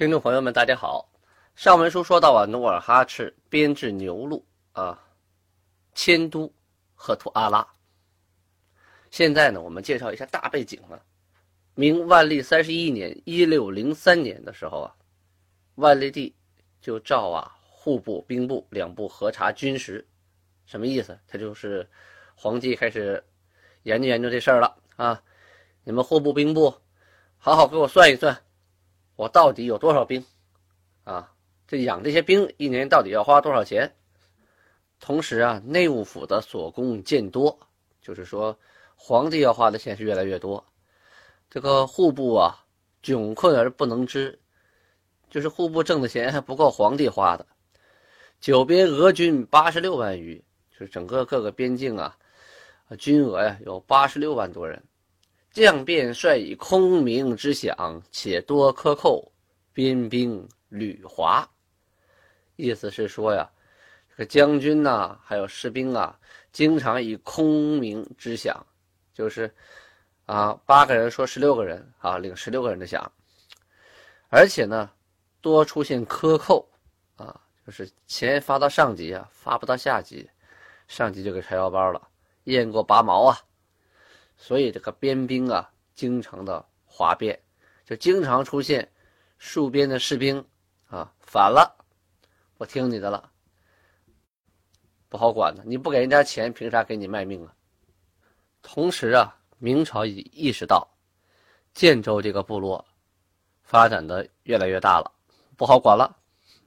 听众朋友们，大家好。上文书说到啊，努尔哈赤编制牛录啊，迁都。赫图阿拉。现在呢，我们介绍一下大背景了。明万历三十一年（一六零三年）的时候啊，万历帝就召啊户部、兵部两部核查军实，什么意思？他就是皇帝开始研究研究这事儿了啊。你们户部、兵部，好好给我算一算，我到底有多少兵啊？这养这些兵一年到底要花多少钱？同时啊，内务府的所供渐多，就是说，皇帝要花的钱是越来越多。这个户部啊，窘困而不能支，就是户部挣的钱还不够皇帝花的。九边俄军八十六万余，就是整个各个边境啊，军额呀有八十六万多人。将便率以空明之饷，且多克扣，边兵屡华。意思是说呀。这个将军呐，还有士兵啊，经常以空名之饷，就是，啊，八个人说十六个人啊，领十六个人的饷，而且呢，多出现克扣，啊，就是钱发到上级啊，发不到下级，上级就给拆腰包了，雁过拔毛啊，所以这个边兵啊，经常的哗变，就经常出现戍边的士兵啊，反了，我听你的了。不好管的，你不给人家钱，凭啥给你卖命啊？同时啊，明朝已意识到建州这个部落发展的越来越大了，不好管了。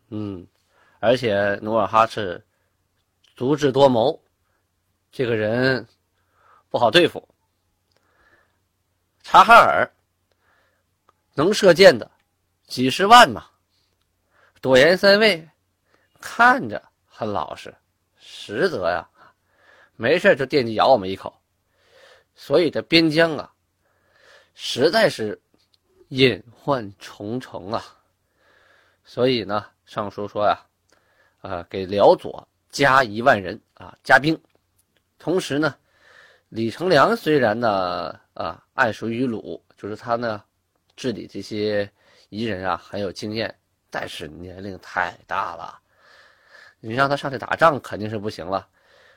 嗯，而且努尔哈赤足智多谋，这个人不好对付。察哈尔能射箭的几十万嘛，朵颜三尉看着很老实。实则呀，没事就惦记咬我们一口，所以这边疆啊，实在是隐患重重啊。所以呢，尚书说呀，啊，给辽左加一万人啊，加兵。同时呢，李成梁虽然呢，啊，爱属于鲁，就是他呢，治理这些彝人啊很有经验，但是年龄太大了。你让他上去打仗肯定是不行了，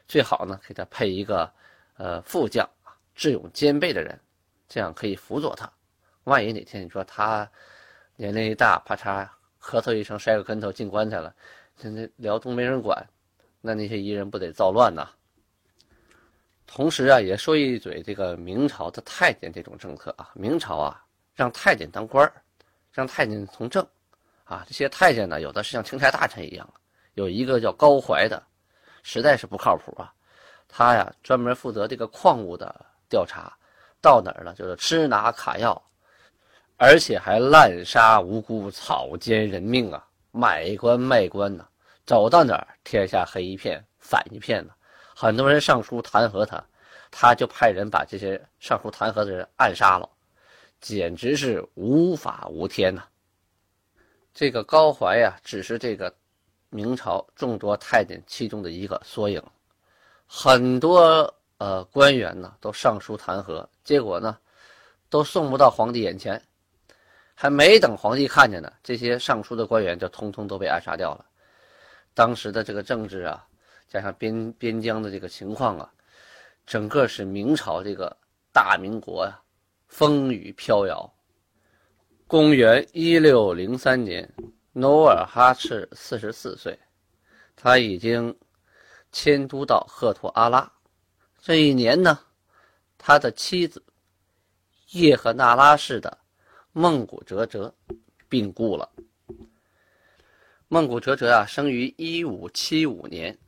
最好呢给他配一个，呃副将，智勇兼备的人，这样可以辅佐他。万一哪天你说他年龄一大，啪嚓咳嗽一声摔个跟头进棺材了，现在辽东没人管，那那些彝人不得造乱呐？同时啊，也说一嘴这个明朝的太监这种政策啊，明朝啊让太监当官让太监从政，啊这些太监呢有的是像钦差大臣一样。有一个叫高怀的，实在是不靠谱啊！他呀专门负责这个矿物的调查，到哪儿呢就是吃拿卡要，而且还滥杀无辜、草菅人命啊！买官卖官呢，走到哪儿天下黑一片、反一片呢。很多人上书弹劾他，他就派人把这些上书弹劾的人暗杀了，简直是无法无天呐！这个高怀呀，只是这个。明朝众多太监其中的一个缩影，很多呃官员呢都上书弹劾，结果呢都送不到皇帝眼前，还没等皇帝看见呢，这些上书的官员就通通都被暗杀掉了。当时的这个政治啊，加上边边疆的这个情况啊，整个是明朝这个大民国呀风雨飘摇。公元一六零三年。努尔哈赤四十四岁，他已经迁都到赫图阿拉。这一年呢，他的妻子叶赫那拉氏的孟古哲哲病故了。孟古哲哲啊，生于一五七五年，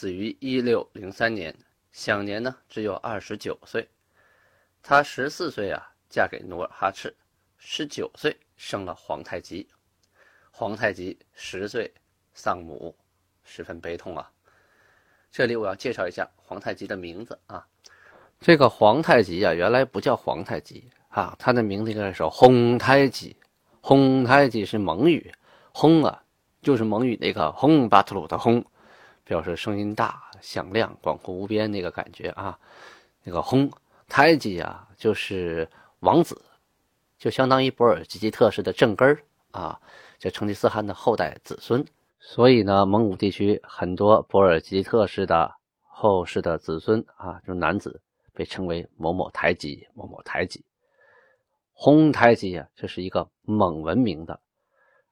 死于一六零三年，享年呢只有二十九岁。他十四岁啊，嫁给努尔哈赤，十九岁生了皇太极。皇太极十岁丧母，十分悲痛啊。这里我要介绍一下皇太极的名字啊。这个皇太极啊，原来不叫皇太极啊，他的名字应该是洪太极。洪太极是蒙语，洪啊就是蒙语那个洪巴特鲁的洪，表示声音大、响亮、广阔无边那个感觉啊。那个轰太极啊，就是王子，就相当于博尔济吉特氏的正根儿啊。这成吉思汗的后代子孙，所以呢，蒙古地区很多博尔济特氏的后世的子孙啊，就是男子，被称为某某台吉、某某台吉、轰台吉啊，这是一个蒙文明的。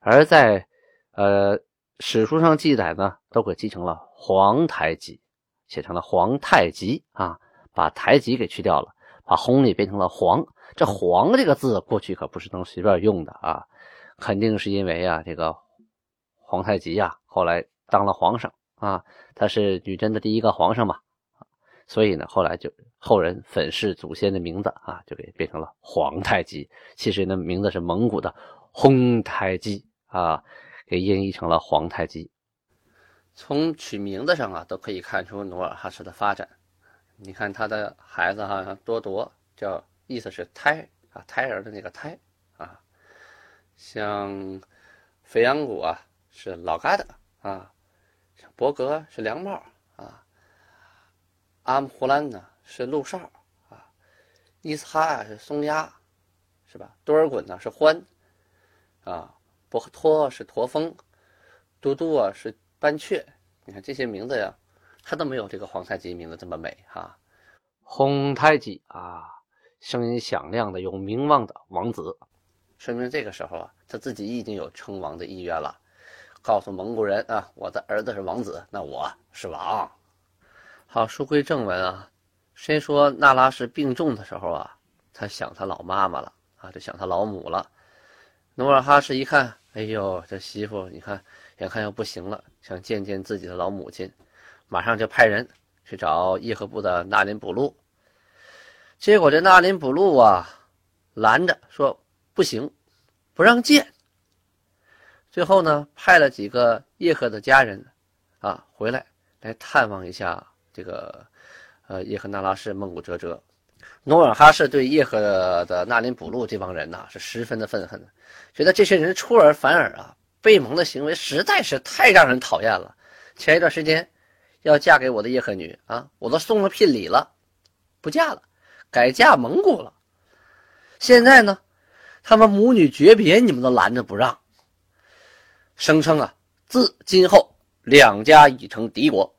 而在呃史书上记载呢，都给记成了皇太极，写成了皇太极啊，把台吉给去掉了，把红里变成了皇。这皇这个字过去可不是能随便用的啊。肯定是因为啊，这个皇太极呀，后来当了皇上啊，他是女真的第一个皇上嘛，所以呢，后来就后人粉饰祖先的名字啊，就给变成了皇太极。其实呢，名字是蒙古的洪太极啊，给音译成了皇太极。从取名字上啊，都可以看出努尔哈赤的发展。你看他的孩子哈，多铎叫意思是胎啊，胎儿的那个胎啊。像肥羊谷啊是老疙瘩啊，像伯格是凉帽啊，阿姆胡兰呢是鹿哨啊，伊斯哈啊是松鸦，是吧？多尔衮呢是獾啊，伯克托是驼峰，嘟嘟啊是斑雀。你看这些名字呀，它都没有这个皇太极名字这么美哈。洪太极啊，声音响亮的有名望的王子。说明这个时候啊，他自己已经有称王的意愿了，告诉蒙古人啊，我的儿子是王子，那我是王。好，书归正文啊，先说那拉氏病重的时候啊，他想他老妈妈了啊，就想他老母了。努尔哈赤一看，哎呦，这媳妇你看，眼看要不行了，想见见自己的老母亲，马上就派人去找叶赫部的纳林补路。结果这纳林补路啊，拦着说。不行，不让见。最后呢，派了几个叶赫的家人，啊，回来来探望一下这个，呃，叶赫那拉氏孟古哲哲。努尔哈赤对叶赫的纳林补路这帮人呐，是十分的愤恨，觉得这些人出尔反尔啊，背蒙的行为实在是太让人讨厌了。前一段时间要嫁给我的叶赫女啊，我都送了聘礼了，不嫁了，改嫁蒙古了。现在呢？他们母女诀别，你们都拦着不让，声称啊，自今后两家已成敌国，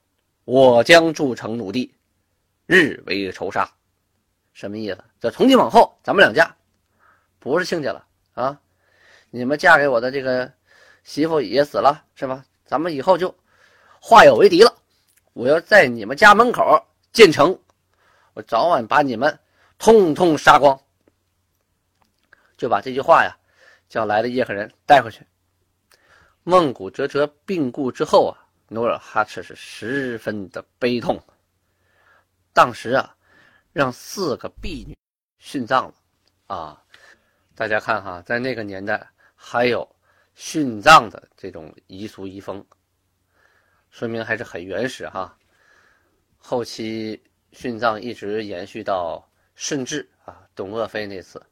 我将筑城努地，日为仇杀。什么意思？这从今往后，咱们两家不是亲家了啊！你们嫁给我的这个媳妇也死了，是吧？咱们以后就化友为敌了。我要在你们家门口建城，我早晚把你们通通杀光。就把这句话呀，叫来的叶赫人带回去。孟古哲哲病故之后啊，努尔哈赤是十分的悲痛。当时啊，让四个婢女殉葬了啊。大家看哈，在那个年代还有殉葬的这种遗俗遗风，说明还是很原始哈。后期殉葬一直延续到顺治啊，董鄂妃那次。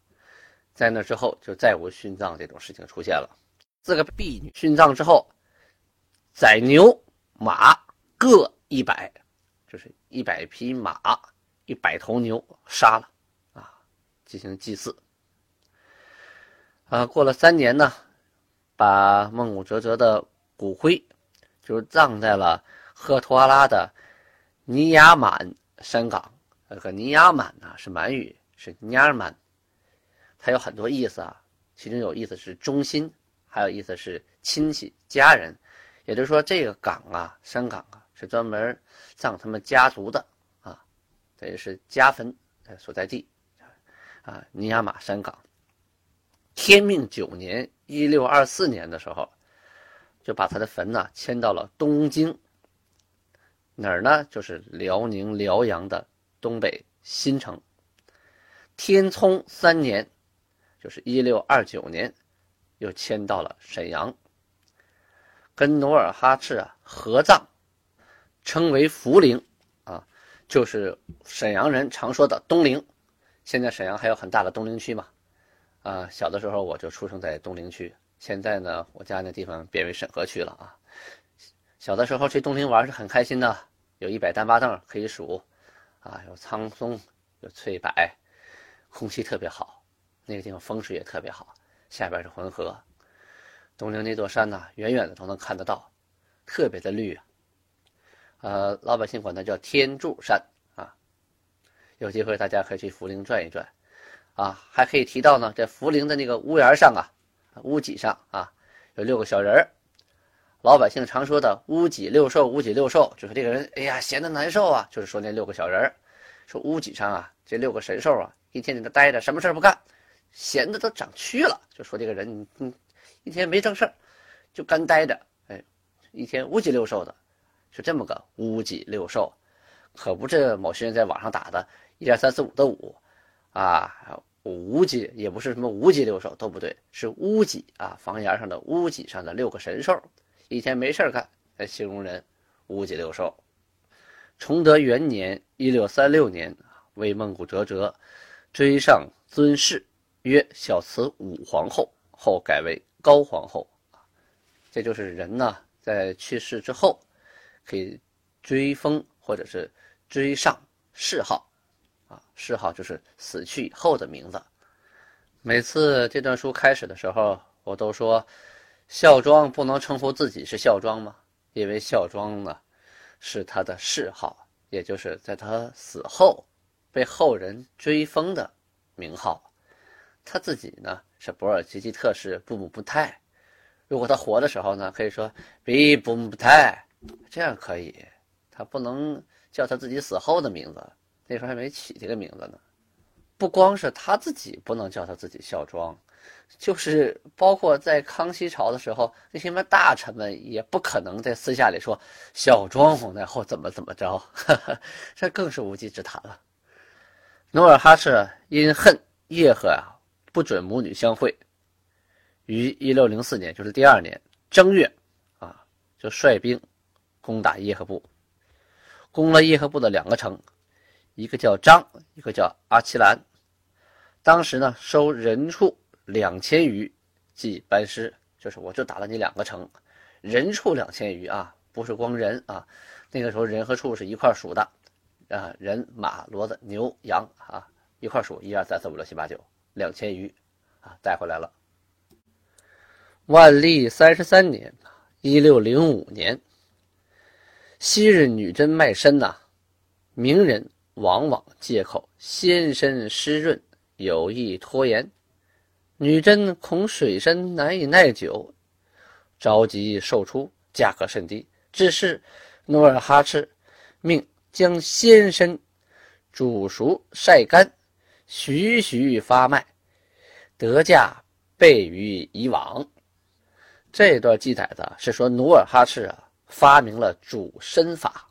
在那之后，就再无殉葬这种事情出现了。四个婢女殉葬之后，宰牛马各一百，就是一百匹马、一百头牛杀了，啊，进行祭祀。啊，过了三年呢，把孟古哲哲的骨灰，就葬在了赫图阿拉的尼亚满山岗。这个尼亚满呢，是满语，是尼亚满。它有很多意思啊，其中有意思是忠心，还有意思是亲戚家人，也就是说这个岗啊，山岗啊，是专门葬他们家族的等于是家坟所在地啊，尼亚玛山岗。天命九年（一六二四年）的时候，就把他的坟呢迁到了东京，哪儿呢？就是辽宁辽阳的东北新城。天聪三年。就是一六二九年，又迁到了沈阳，跟努尔哈赤啊合葬，称为福陵，就是沈阳人常说的东陵。现在沈阳还有很大的东陵区嘛，啊，小的时候我就出生在东陵区，现在呢，我家那地方变为沈河区了啊。小的时候去东陵玩是很开心的，有一百单八凳可以数，啊，有苍松，有翠柏，空气特别好，那个地方风水也特别好，下边是浑河，东陵那座山呢，远远的都能看得到，特别的绿啊，呃，老百姓管它叫天柱山啊。有机会大家可以去涪陵转一转，啊，还可以提到呢，在涪陵的那个屋檐上啊，屋脊上啊，有六个小人儿。老百姓常说的“屋脊六兽”，屋脊六兽就是这个人，哎呀，闲的难受啊，就是说那六个小人儿。说屋脊上啊，这六个神兽啊，一天在那待着，什么事儿不干，闲的都长蛆了。就说这个人，嗯，一天没正事儿，就干待着，哎，一天屋脊六兽的，是这么个屋脊六兽，可不是某些人在网上打的。一二三四五的五，啊，五脊也不是什么五脊六兽都不对，是屋脊啊，房檐上的屋脊上的六个神兽，一天没事干，来形容人屋脊六兽。崇德元年（一六三六年），为孟古哲哲追上尊谥，曰小慈武皇后，后改为高皇后。这就是人呢，在去世之后，可以追封或者是追上谥号。啊，谥号就是死去以后的名字。每次这段书开始的时候，我都说，孝庄不能称呼自己是孝庄吗？因为孝庄呢，是他的谥号，也就是在他死后被后人追封的名号。他自己呢是博尔济吉特氏布木布泰。如果他活的时候呢，可以说比布木布泰，这样可以。他不能叫他自己死后的名字。那时候还没起这个名字呢，不光是他自己不能叫他自己孝庄，就是包括在康熙朝的时候，那些什么大臣们也不可能在私下里说孝庄皇太后怎么怎么着，这更是无稽之谈了。努尔哈赤因恨叶赫啊，不准母女相会，于一六零四年，就是第二年正月啊，就率兵攻打叶赫部，攻了叶赫部的两个城。一个叫张，一个叫阿奇兰。当时呢，收人畜两千余，即班师。就是我就打了你两个城，人畜两千余啊，不是光人啊。那个时候人和畜是一块数的啊，人马骡子牛羊啊一块数，一二三四五六七八九，两千余啊带回来了。万历三十三年，一六零五年，昔日女真卖身呐，名人。往往借口先身湿润，有意拖延。女真恐水深难以耐久，着急售出，价格甚低。致是努尔哈赤命将鲜参煮熟晒干，徐徐发卖，得价倍于以往。这段记载的是说努尔哈赤啊发明了煮身法。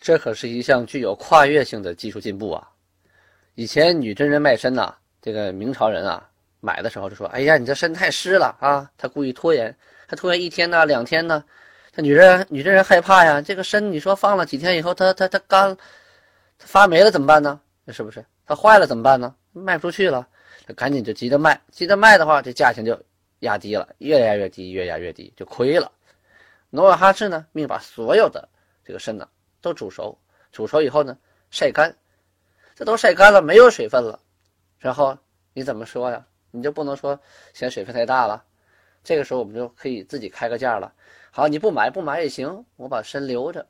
这可是一项具有跨越性的技术进步啊！以前女真人卖身呐，这个明朝人啊买的时候就说：“哎呀，你这身太湿了啊！”他故意拖延，他拖延一天呢、两天呢。他女人女真人害怕呀，这个身你说放了几天以后，它它它干，它发霉了怎么办呢？是不是？它坏了怎么办呢？卖不出去了，他赶紧就急着卖，急着卖的话，这价钱就压低了，越压越低，越压越低，就亏了。努尔哈赤呢，命把所有的这个参呢。都煮熟，煮熟以后呢，晒干，这都晒干了，没有水分了，然后你怎么说呀？你就不能说嫌水分太大了，这个时候我们就可以自己开个价了。好，你不买不买也行，我把参留着，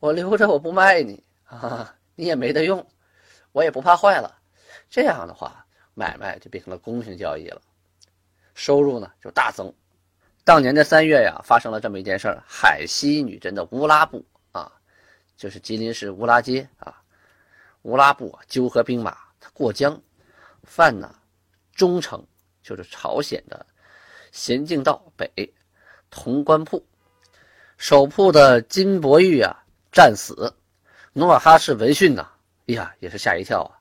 我留着我不卖你啊，你也没得用，我也不怕坏了。这样的话，买卖就变成了公平交易了，收入呢就大增。当年的三月呀，发生了这么一件事儿：海西女真的乌拉部。就是吉林市乌拉街啊，乌拉部纠合兵马，他过江，犯呢忠城，就是朝鲜的咸镜道北潼关铺，守铺的金伯玉啊战死，努尔哈赤闻讯呐，哎呀也是吓一跳啊，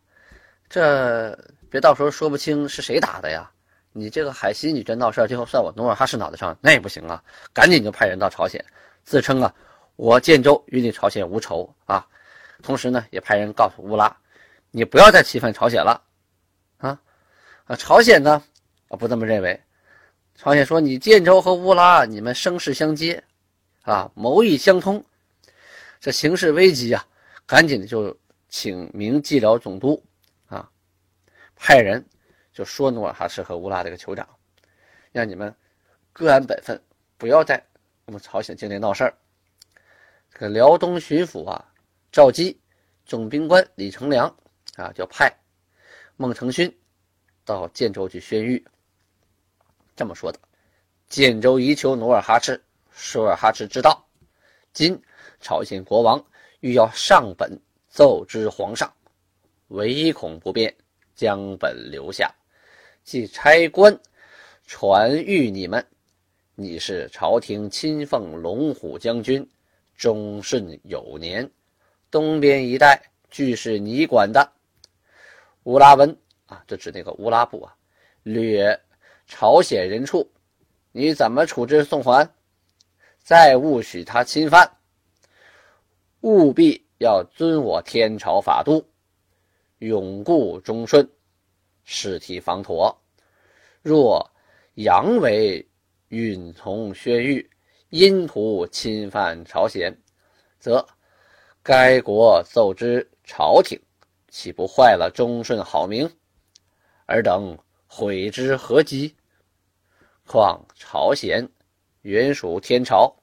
这别到时候说不清是谁打的呀，你这个海西女真闹事儿，最后算我努尔哈赤脑袋上，那也不行啊！赶紧就派人到朝鲜，自称啊，我建州与你朝鲜无仇啊。同时呢，也派人告诉乌拉，你不要再侵犯朝鲜了，啊啊！朝鲜呢，啊不这么认为。朝鲜说，你建州和乌拉，你们声势相接，啊，谋议相通，这形势危急啊，赶紧就请明蓟辽总督，啊，派人。就说努尔哈赤和乌拉这个酋长，让你们各安本分，不要在我们朝鲜境内闹事儿。这个辽东巡抚啊赵基，总兵官李成梁啊，就派孟承勋到建州去宣谕，这么说的：建州宜求努尔哈赤，舒尔哈赤知道，今朝鲜国王欲要上本奏知皇上，唯恐不便，将本留下。即差官传谕你们，你是朝廷亲奉龙虎将军，忠顺有年，东边一带俱是你管的。乌拉温啊，这指那个乌拉部啊，掠朝鲜人畜，你怎么处置送还？再勿许他侵犯，务必要遵我天朝法度，永固忠顺。事体方妥。若阳为允从宣谕，阴图侵犯朝鲜，则该国奏之朝廷，岂不坏了忠顺好名？尔等悔之何及？况朝鲜原属天朝，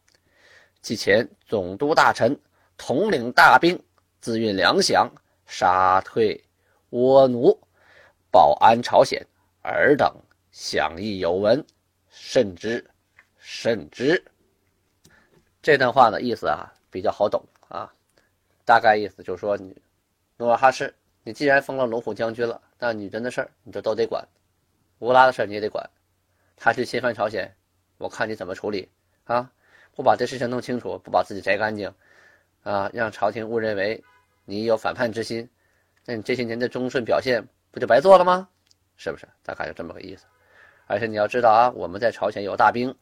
既前总督大臣统领大兵，自运粮饷，杀退倭奴。保安朝鲜，尔等想亦有闻，慎之，慎之。这段话的意思啊，比较好懂啊。大概意思就是说，你努尔哈赤，你既然封了龙虎将军了，那女真的事儿你就都得管，乌拉的事儿你也得管。他去侵犯朝鲜，我看你怎么处理啊？不把这事情弄清楚，不把自己摘干净啊，让朝廷误认为你有反叛之心，那你这些年的忠顺表现。不就白做了吗？是不是？大概就这么个意思。而且你要知道啊，我们在朝鲜有大兵，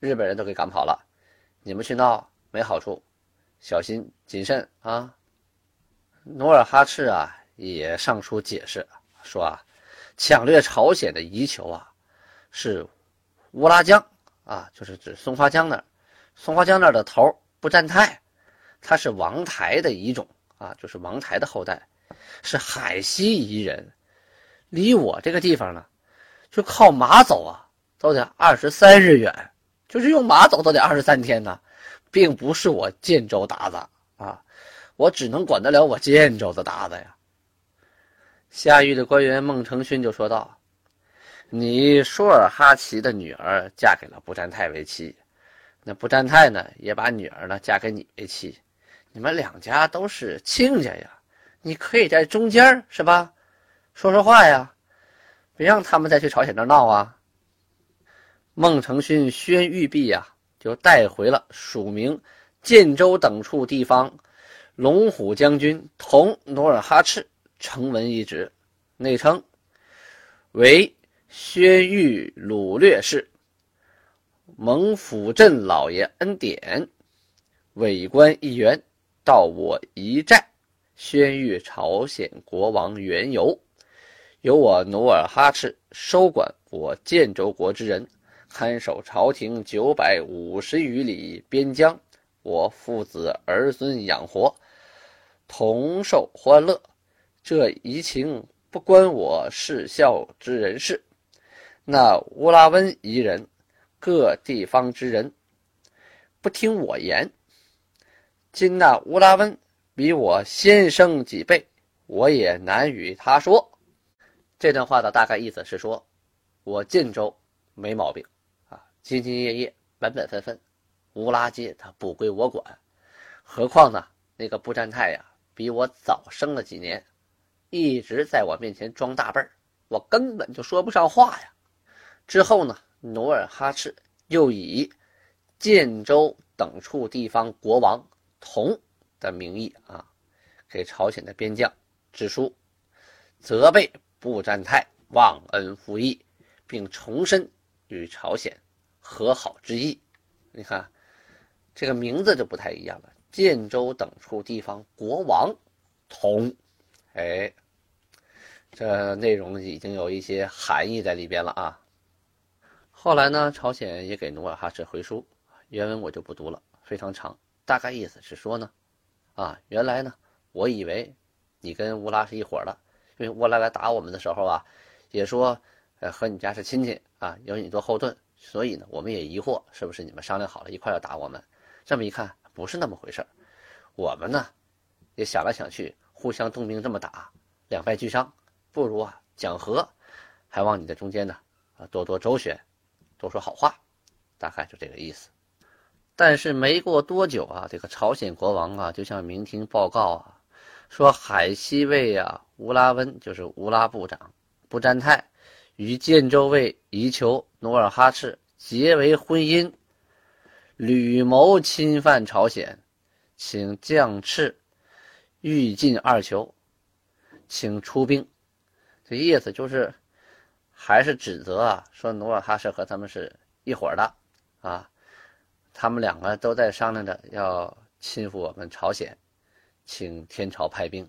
日本人都给赶跑了，你们去闹没好处，小心谨慎啊。努尔哈赤啊也上书解释说啊，抢掠朝鲜的遗求啊，是乌拉江啊，就是指松花江那儿，松花江那儿的头不占泰，他是王台的遗种啊，就是王台的后代。是海西夷人，离我这个地方呢，就靠马走啊，都得二十三日远，就是用马走都得二十三天呢，并不是我建州鞑子啊，我只能管得了我建州的鞑子呀。下狱的官员孟承勋就说道：“你舒尔哈齐的女儿嫁给了不占泰为妻，那不占泰呢，也把女儿呢嫁给你为妻，你们两家都是亲家呀。”你可以在中间是吧？说说话呀，别让他们再去朝鲜那闹啊。孟承勋宣玉璧呀，就带回了署名建州等处地方龙虎将军同努尔哈赤成文一纸，内称为宣玉掳掠事，蒙府镇老爷恩典，委官一员到我一寨。宣谕朝鲜国王缘由，由我努尔哈赤收管我建州国之人，看守朝廷九百五十余里边疆，我父子儿孙养活，同受欢乐。这一情不关我事孝之人事。那乌拉温一人，各地方之人，不听我言。今那乌拉温。比我先生几倍，我也难与他说。这段话的大概意思是说，我晋州没毛病啊，兢兢业业，本本分分。乌拉街他不归我管，何况呢，那个不占泰呀，比我早生了几年，一直在我面前装大辈儿，我根本就说不上话呀。之后呢，努尔哈赤又以建州等处地方国王同。的名义啊，给朝鲜的边将致书，责备不占泰忘恩负义，并重申与朝鲜和好之意。你看，这个名字就不太一样了。建州等处地方国王同，哎，这内容已经有一些含义在里边了啊。后来呢，朝鲜也给努尔哈赤回书，原文我就不读了，非常长。大概意思是说呢，啊，原来呢，我以为你跟乌拉是一伙的，因为乌拉来打我们的时候啊，也说，呃，和你家是亲戚啊，有你做后盾，所以呢，我们也疑惑是不是你们商量好了一块要打我们。这么一看。不是那么回事我们呢也想来想去，互相动兵这么打，两败俱伤，不如啊讲和，还望你在中间呢啊多多周旋，多说好话，大概就这个意思。但是没过多久啊，这个朝鲜国王啊就向明廷报告啊，说海西卫啊乌拉温就是乌拉部长不占泰与建州卫宜求努尔哈赤结为婚姻。吕谋侵犯朝鲜，请降赤欲进二球，请出兵。这意思就是，还是指责啊，说努尔哈赤和他们是一伙的啊，他们两个都在商量着要侵犯我们朝鲜，请天朝派兵。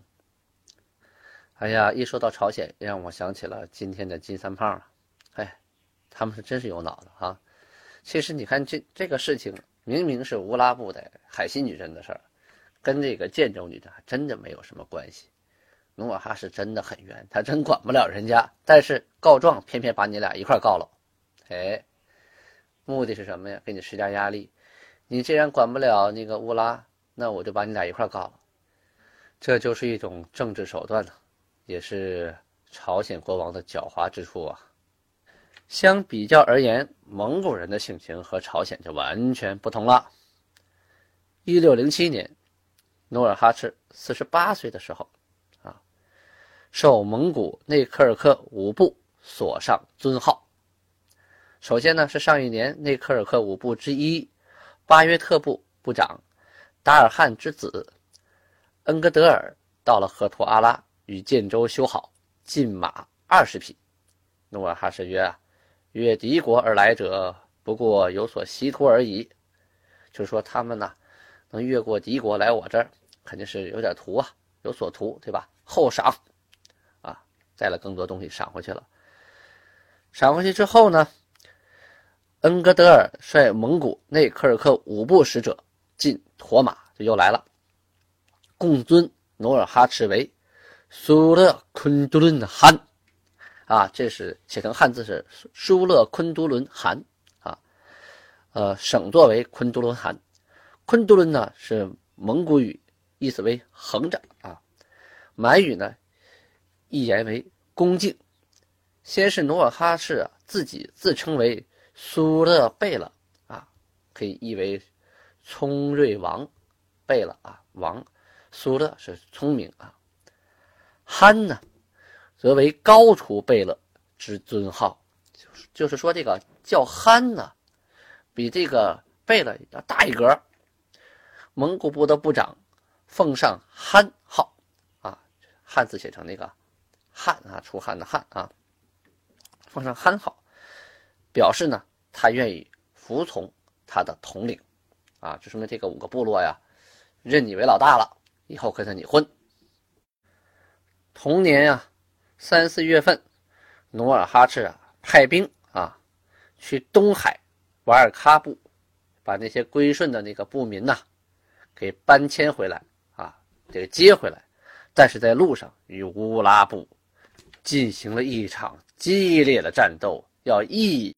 哎呀，一说到朝鲜，让我想起了今天的金三胖了。哎，他们是真是有脑子啊！其实你看，这这个事情明明是乌拉部的海西女真的事儿，跟这个建州女真真的没有什么关系。努尔哈赤真的很冤，他真管不了人家，但是告状偏偏把你俩一块告了。哎，目的是什么呀？给你施加压力。你既然管不了那个乌拉，那我就把你俩一块告了。这就是一种政治手段呢，也是朝鲜国王的狡猾之处啊。相比较而言，蒙古人的性情和朝鲜就完全不同了。一六零七年，努尔哈赤四十八岁的时候，啊，受蒙古内科尔克五部所上尊号。首先呢，是上一年内科尔克五部之一巴约特部部长达尔汉之子恩格德尔到了赫图阿拉，与建州修好，进马二十匹。努尔哈赤曰啊。越敌国而来者，不过有所希图而已。就是说，他们呢，能越过敌国来我这儿，肯定是有点图啊，有所图，对吧？厚赏，啊，带了更多东西赏回去了。赏回去之后呢，恩格德尔率蒙古内科尔克五部使者进驼马，就又来了，共尊努尔哈赤为苏勒昆都伦汗。啊，这是写成汉字是苏勒昆都伦汗啊，呃，省作为昆都伦汗。昆都伦呢是蒙古语，意思为横着啊。满语呢，一言为恭敬。先是努尔哈赤啊自己自称为苏勒贝勒啊，可以译为聪睿王贝勒啊王。苏勒是聪明啊，憨呢。则为高出贝勒之尊号，就是就是说这个叫憨呢，比这个贝勒要大一格。蒙古部的部长奉上憨号啊，汉字写成那个汉啊，出汗的汗啊，奉上憨号，表示呢他愿意服从他的统领啊，就说明这个五个部落呀认你为老大了，以后跟着你混。同年呀。三四月份，努尔哈赤啊派兵啊去东海瓦尔喀部，把那些归顺的那个部民呐给搬迁回来啊，给接回来。但是在路上与乌拉部进行了一场激烈的战斗，要一